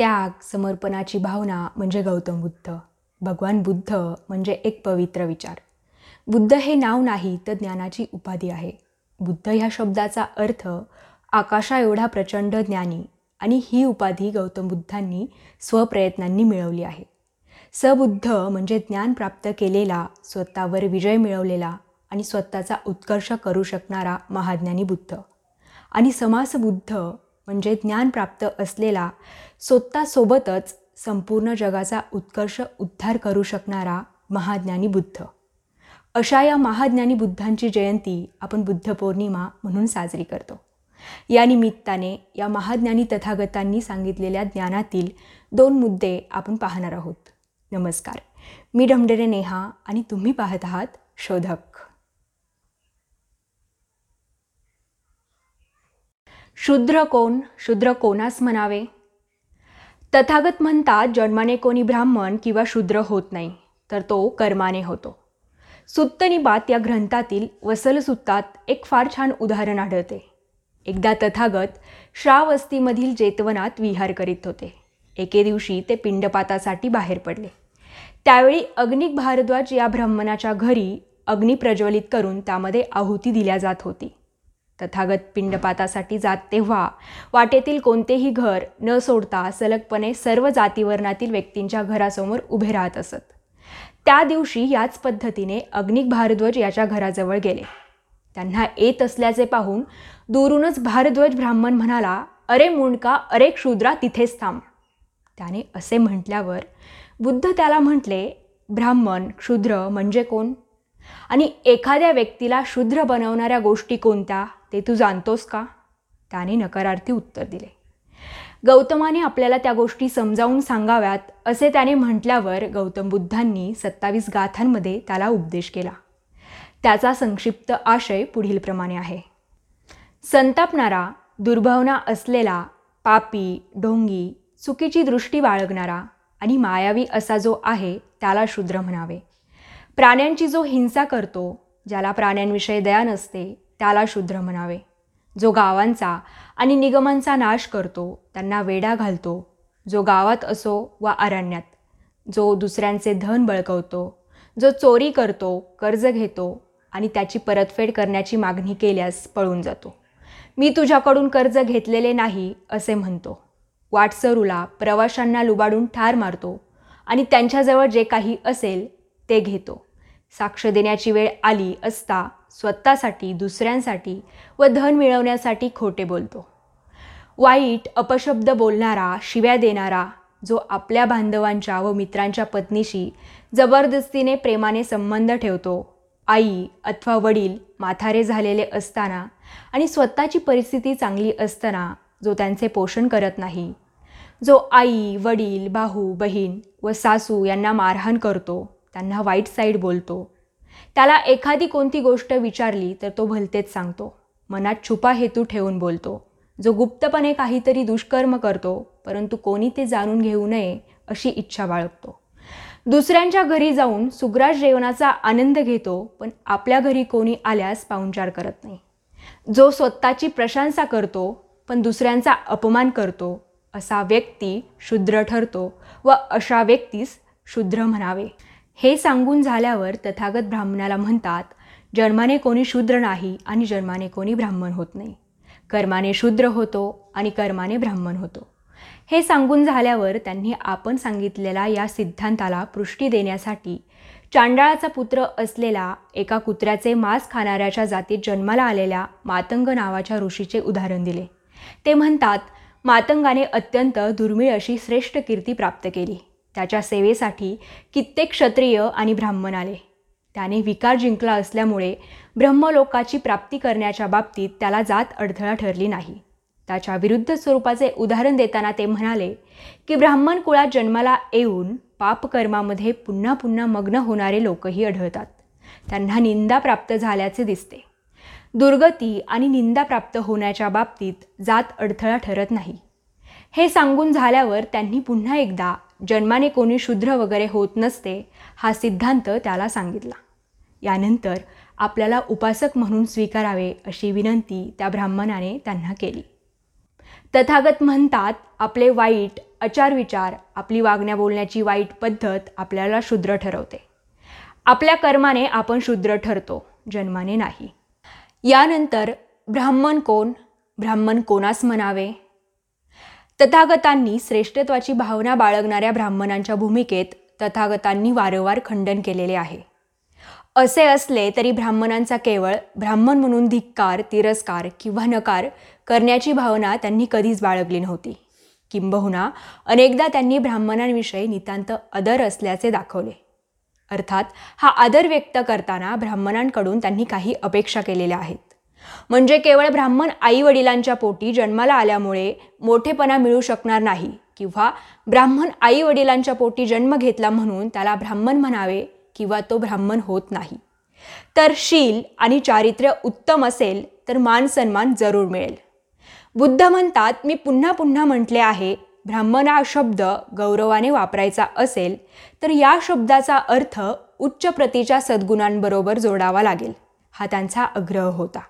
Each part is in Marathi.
त्याग समर्पणाची भावना म्हणजे गौतम बुद्ध. भगवान बुद्ध म्हणजे एक पवित्र विचार. बुद्ध हे नाव नाही तर ज्ञानाची उपाधी आहे. बुद्ध ह्या शब्दाचा अर्थ आकाशा एवढा प्रचंड ज्ञानी आणि ही उपाधी गौतम बुद्धांनी स्वप्रयत्नांनी मिळवली आहे. सबुद्ध म्हणजे ज्ञान प्राप्त केलेला स्वतःवर विजय मिळवलेला आणि स्वतःचा उत्कर्ष करू शकणारा महाज्ञानी बुद्ध. आणि समासबुद्ध म्हणजे ज्ञान प्राप्त असलेला स्वतःसोबतच संपूर्ण जगाचा उत्कर्ष उद्धार करू शकणारा महाज्ञानी बुद्ध. अशा या महाज्ञानी बुद्धांची जयंती आपण बुद्ध पौर्णिमा म्हणून साजरी करतो. या निमित्ताने या महाज्ञानी तथागतांनी सांगितलेल्या ज्ञानातील दोन मुद्दे आपण पाहणार आहोत. नमस्कार. मी ढमढेरे नेहा आणि तुम्ही पाहत आहात शोधक. शूद्र कोण? शूद्र कोणास म्हणावे? तथागत म्हणतात जन्माने कोणी ब्राह्मण किंवा शूद्र होत नाही तर तो कर्माने होतो. सुत्तनिबात या ग्रंथातील वसलसुत्तात एक फार छान उदाहरण आढळते. एकदा तथागत श्रावस्तीमधील जेतवनात विहार करीत होते. एके दिवशी ते पिंडपातासाठी बाहेर पडले. त्यावेळी अग्निक भारद्वाज या ब्राह्मणाच्या घरी अग्नी प्रज्वलित करून त्यामध्ये आहुती दिल्या जात होती. तथागत पिंडपातासाठी जात तेव्हा. वाटेतील कोणतेही घर न सोडता सलगपणे सर्व जातीवर्णातील व्यक्तींच्या घरासमोर उभे राहत असत. त्या दिवशी याच पद्धतीने अग्निक भारद्वाज याच्या घराजवळ गेले. त्यांना येत असल्याचे पाहून दूरूनच भारद्वाज ब्राह्मण म्हणाला अरे मुंडका अरे क्षुद्रा तिथेच थांब. त्याने असे म्हटल्यावर बुद्ध त्याला म्हटले ब्राह्मण क्षुद्र म्हणजे कोण? आणि एखाद्या व्यक्तीला शूद्र बनवणाऱ्या गोष्टी कोणत्या? ते तू जाणतोस का? त्याने नकारार्थी उत्तर दिले. गौतमाने आपल्याला त्या गोष्टी समजावून सांगाव्यात असे त्याने म्हटल्यावर गौतम बुद्धांनी सत्तावीस गाथांमध्ये त्याला उपदेश केला. त्याचा संक्षिप्त आशय पुढीलप्रमाणे आहे. संतापणारा दुर्भावना असलेला पापी ढोंगी चुकीची दृष्टी बाळगणारा आणि मायावी असा जो आहे त्याला शूद्र म्हणावे. प्राण्यांची जो हिंसा करतो ज्याला प्राण्यांविषयी दया नसते त्याला शूद्र म्हणावे. जो गावांचा आणि निगमांचा नाश करतो त्यांना वेडा घालतो. जो गावात असो वा अरण्यात जो दुसऱ्यांचे धन बळकवतो जो चोरी करतो कर्ज घेतो आणि त्याची परतफेड करण्याची मागणी केल्यास पळून जातो. मी तुझ्याकडून कर्ज घेतलेले नाही असे म्हणतो. वाटसरूला प्रवाशांना लुबाडून ठार मारतो आणि त्यांच्याजवळ जे काही असेल ते घेतो. साक्ष देण्याची वेळ आली असता स्वतःसाठी दुसऱ्यांसाठी व धन मिळवण्यासाठी खोटे बोलतो. वाईट अपशब्द बोलणारा शिव्या देणारा जो आपल्या बांधवांच्या व मित्रांच्या पत्नीशी जबरदस्तीने प्रेमाने संबंध ठेवतो आई अथवा वडील माथारे झालेले असताना आणि स्वतःची परिस्थिती चांगली असताना जो त्यांचे पोषण करत नाही जो आई वडील भाऊ बहीण व सासू यांना मारहाण करतो त्यांना वाईट साईड बोलतो त्याला एखादी कोणती गोष्ट विचारली तर तो भलतेच सांगतो. मनात छुपा हेतू ठेवून बोलतो. जो गुप्तपणे काहीतरी दुष्कर्म करतो परंतु कोणी ते जाणून घेऊ नये अशी इच्छा बाळगतो. दुसऱ्यांच्या घरी जाऊन सुग्रास जेवणाचा आनंद घेतो पण आपल्या घरी कोणी आल्यास पाहुणचार करत नाही. जो स्वतःची प्रशंसा करतो पण दुसऱ्यांचा अपमान करतो असा व्यक्ती शूद्र ठरतो व अशा व्यक्तीस शूद्र म्हणावे. हे सांगून झाल्यावर तथागत ब्राह्मणाला म्हणतात जन्माने कोणी शूद्र नाही आणि जन्माने कोणी ब्राह्मण होत नाही. कर्माने शूद्र होतो आणि कर्माने ब्राह्मण होतो. हे सांगून झाल्यावर त्यांनी आपण सांगितलेल्या या सिद्धांताला पुष्टी देण्यासाठी चांडाळाचा पुत्र असलेला एका कुत्र्याचे मांस खाणाऱ्याच्या जातीत जन्माला आलेल्या मातंग नावाच्या ऋषीचे उदाहरण दिले. ते म्हणतात मातंगाने अत्यंत दुर्मिळ अशी श्रेष्ठ कीर्ती प्राप्त केली. त्याच्या सेवेसाठी कित्येक क्षत्रिय आणि ब्राह्मण आले. त्याने विकार जिंकला असल्यामुळे ब्रह्मलोकाची प्राप्ती करण्याच्या बाबतीत त्याला जात अडथळा ठरली नाही. त्याच्या विरुद्ध स्वरूपाचे उदाहरण देताना ते म्हणाले की ब्राह्मण कुळात जन्माला येऊन पापकर्मामध्ये पुन्हा पुन्हा मग्न होणारे लोकही आढळतात. त्यांना निंदा प्राप्त झाल्याचे दिसते. दुर्गती आणि निंदा प्राप्त होण्याच्या बाबतीत जात अडथळा ठरत नाही. हे सांगून झाल्यावर त्यांनी पुन्हा एकदा जन्माने कोणी शूद्र वगैरे होत नसते हा सिद्धांत त्याला सांगितला. यानंतर आपल्याला उपासक म्हणून स्वीकारावे अशी विनंती त्या ब्राह्मणाने त्यांना केली. तथागत म्हणतात आपले वाईट आचार विचार आपली वागण्या बोलण्याची वाईट पद्धत आपल्याला शूद्र ठरवते. आपल्या कर्माने आपण शूद्र ठरतो जन्माने नाही. यानंतर ब्राह्मण कोण? ब्राह्मण कोणास म्हणावे? तथागतांनी श्रेष्ठत्वाची भावना बाळगणाऱ्या ब्राह्मणांच्या भूमिकेत तथागतांनी वारंवार खंडन केलेले आहे. असे असले तरी ब्राह्मणांचा केवळ ब्राह्मण म्हणून धिक्कार तिरस्कार किंवा नकार करण्याची भावना त्यांनी कधीच बाळगली नव्हती. किंबहुना अनेकदा त्यांनी ब्राह्मणांविषयी नितांत आदर असल्याचे दाखवले. अर्थात हा आदर व्यक्त करताना ब्राह्मणांकडून त्यांनी काही अपेक्षा केलेल्या आहेत. म्हणजे केवळ ब्राह्मण आई वडिलांच्या पोटी जन्माला आल्यामुळे मोठेपणा मिळू शकणार नाही. किंवा ब्राह्मण आई वडिलांच्या पोटी जन्म घेतला म्हणून त्याला ब्राह्मण म्हणावे किंवा तो ब्राह्मण होत नाही. तर शील आणि चारित्र्य उत्तम असेल तर मान सन्मान जरूर मिळेल. बुद्ध म्हणतात मी पुन्हा पुन्हा म्हटले आहे ब्राह्मण हा शब्द गौरवाने वापरायचा असेल तर या शब्दाचा अर्थ उच्च प्रतीच्या सद्गुणांबरोबर जोडावा लागेल. हा त्यांचा आग्रह होता.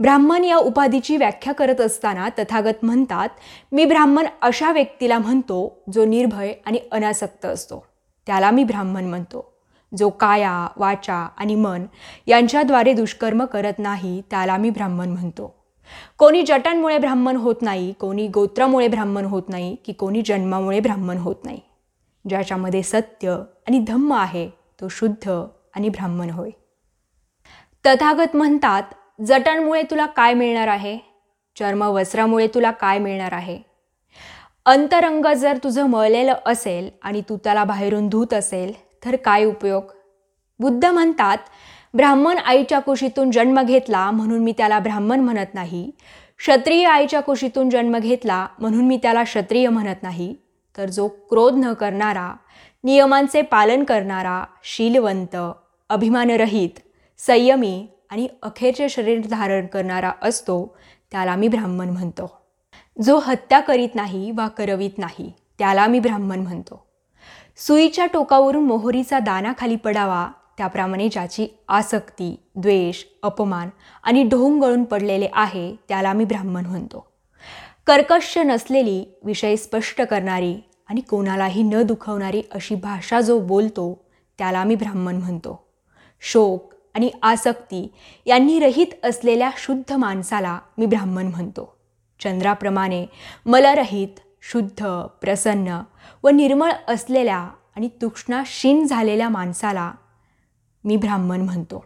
ब्राह्मण या उपाधीची व्याख्या करत असताना तथागत म्हणतात मी ब्राह्मण अशा व्यक्तीला म्हणतो जो निर्भय आणि अनासक्त असतो. त्याला मी ब्राह्मण म्हणतो. जो काया वाचा आणि मन यांच्याद्वारे दुष्कर्म करत नाही त्याला मी ब्राह्मण म्हणतो. कोणी जटांमुळे ब्राह्मण होत नाही कोणी गोत्रामुळे ब्राह्मण होत नाही की कोणी जन्मामुळे ब्राह्मण होत नाही. ज्याच्यामध्ये सत्य आणि धम्म आहे तो शुद्ध आणि ब्राह्मण होय. तथागत म्हणतात जटांमुळे तुला काय मिळणार आहे? चर्मवस्त्रामुळे तुला काय मिळणार आहे? अंतरंग जर तुझं मळलेलं असेल आणि तू त्याला बाहेरून धूत असेल तर काय उपयोग? बुद्ध म्हणतात ब्राह्मण आईच्या कुशीतून जन्म घेतला म्हणून मी त्याला ब्राह्मण म्हणत नाही. क्षत्रिय आईच्या कुशीतून जन्म घेतला म्हणून मी त्याला क्षत्रिय म्हणत नाही. तर जो क्रोध न करणारा नियमांचे पालन करणारा शीलवंत अभिमानरहित संयमी आणि अखेरचे शरीर धारण करणारा असतो त्याला मी ब्राह्मण म्हणतो. जो हत्या करीत नाही वा करवीत नाही त्याला मी ब्राह्मण म्हणतो. सुईच्या टोकावरून मोहरीचा दाना खाली पडावा त्याप्रमाणे ज्याची आसक्ती द्वेष अपमान आणि ढोंग गळून पडलेले आहे त्याला मी ब्राह्मण म्हणतो. कर्कश नसलेली विषय स्पष्ट करणारी आणि कोणालाही न दुखवणारी अशी भाषा जो बोलतो त्याला मी ब्राह्मण म्हणतो. शोक आणि आसक्ती यांनी रहित असलेल्या शुद्ध माणसाला मी ब्राह्मण म्हणतो. चंद्राप्रमाणे मलरहित शुद्ध प्रसन्न व निर्मळ असलेल्या आणि तुष्णाशीन झालेल्या माणसाला मी ब्राह्मण म्हणतो.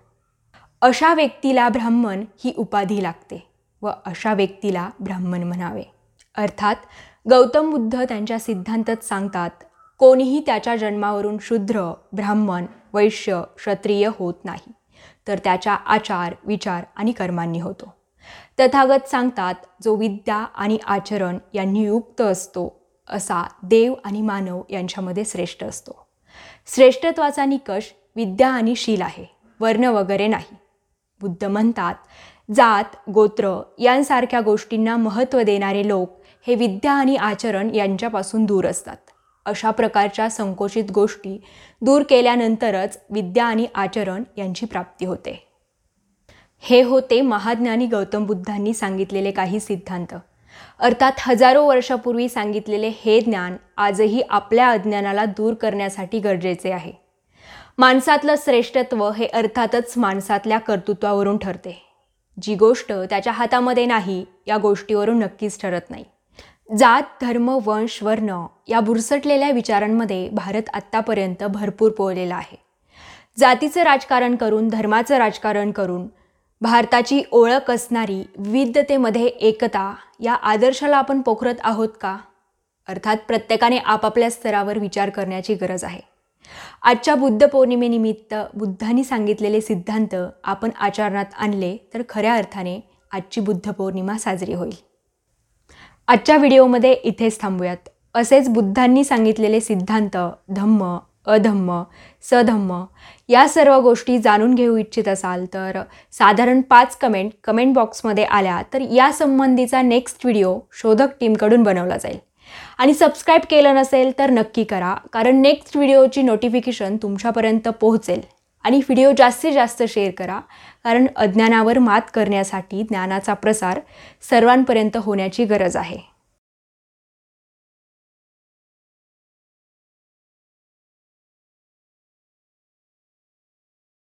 अशा व्यक्तीला ब्राह्मण ही उपाधी लागते व अशा व्यक्तीला ब्राह्मण म्हणावे. अर्थात गौतम बुद्ध त्यांच्या सिद्धांतात सांगतात कोणीही त्याच्या जन्मावरून शूद्र ब्राह्मण वैश्य क्षत्रिय होत नाही. तर त्याच्या आचार विचार आणि कर्मांनी होतो. तथागत सांगतात जो विद्या आणि आचरण यांनी युक्त असतो असा देव आणि मानव यांच्यामध्ये श्रेष्ठ असतो. श्रेष्ठत्वाचा निकष विद्या आणि शील आहे वर्ण वगैरे नाही. बुद्ध म्हणतात जात गोत्र यांसारख्या गोष्टींना महत्त्व देणारे लोक हे विद्या आणि आचरण यांच्यापासून दूर असतात. अशा प्रकारच्या संकोचित गोष्टी दूर केल्यानंतरच विद्या आणि आचरण यांची प्राप्ती होते. हे होते महाज्ञानी गौतम बुद्धांनी सांगितलेले काही सिद्धांत. अर्थात हजारो वर्षापूर्वी सांगितलेले हे ज्ञान आजही आपल्या अज्ञानाला दूर करण्यासाठी गरजेचे आहे. माणसातलं श्रेष्ठत्व हे अर्थातच माणसातल्या कर्तृत्वावरून ठरते. जी गोष्ट त्याच्या हातामध्ये नाही या गोष्टीवरून नक्कीच ठरत नाही. जात धर्म वंश वर्ण या बुरसटलेल्या विचारांमध्ये भारत आत्तापर्यंत भरपूर पोहलेला आहे. जातीचं राजकारण करून धर्माचं राजकारण करून भारताची ओळख असणारी विविधतेमध्ये एकता या आदर्शाला आपण पोखरत आहोत का? अर्थात प्रत्येकाने आपापल्या स्तरावर विचार करण्याची गरज आहे. आजच्या बुद्ध पौर्णिमेनिमित्त बुद्धांनी सांगितलेले सिद्धांत आपण आचरणात आणले तर खऱ्या अर्थाने आजची बुद्ध पौर्णिमा साजरी होईल. आजच्या व्हिडिओमध्ये इथेच थांबूयात. असेच बुद्धांनी सांगितलेले सिद्धांत धम्म अधम्म सधम्म या सर्व गोष्टी जाणून घेऊ इच्छित असाल तर साधारण पाच कमेंट कमेंट बॉक्समध्ये आल्या तर या संबंधीचा नेक्स्ट व्हिडिओ शोधक टीमकडून बनवला जाईल. आणि सबस्क्राईब केलं नसेल तर नक्की करा कारण नेक्स्ट व्हिडिओची नोटिफिकेशन तुमच्यापर्यंत पोहोचेल. आणि व्हिडिओ जास्तीत जास्त शेअर करा. कारण अज्ञानावर मात करण्यासाठी ज्ञानाचा प्रसार सर्वांपर्यंत होण्याची गरज आहे.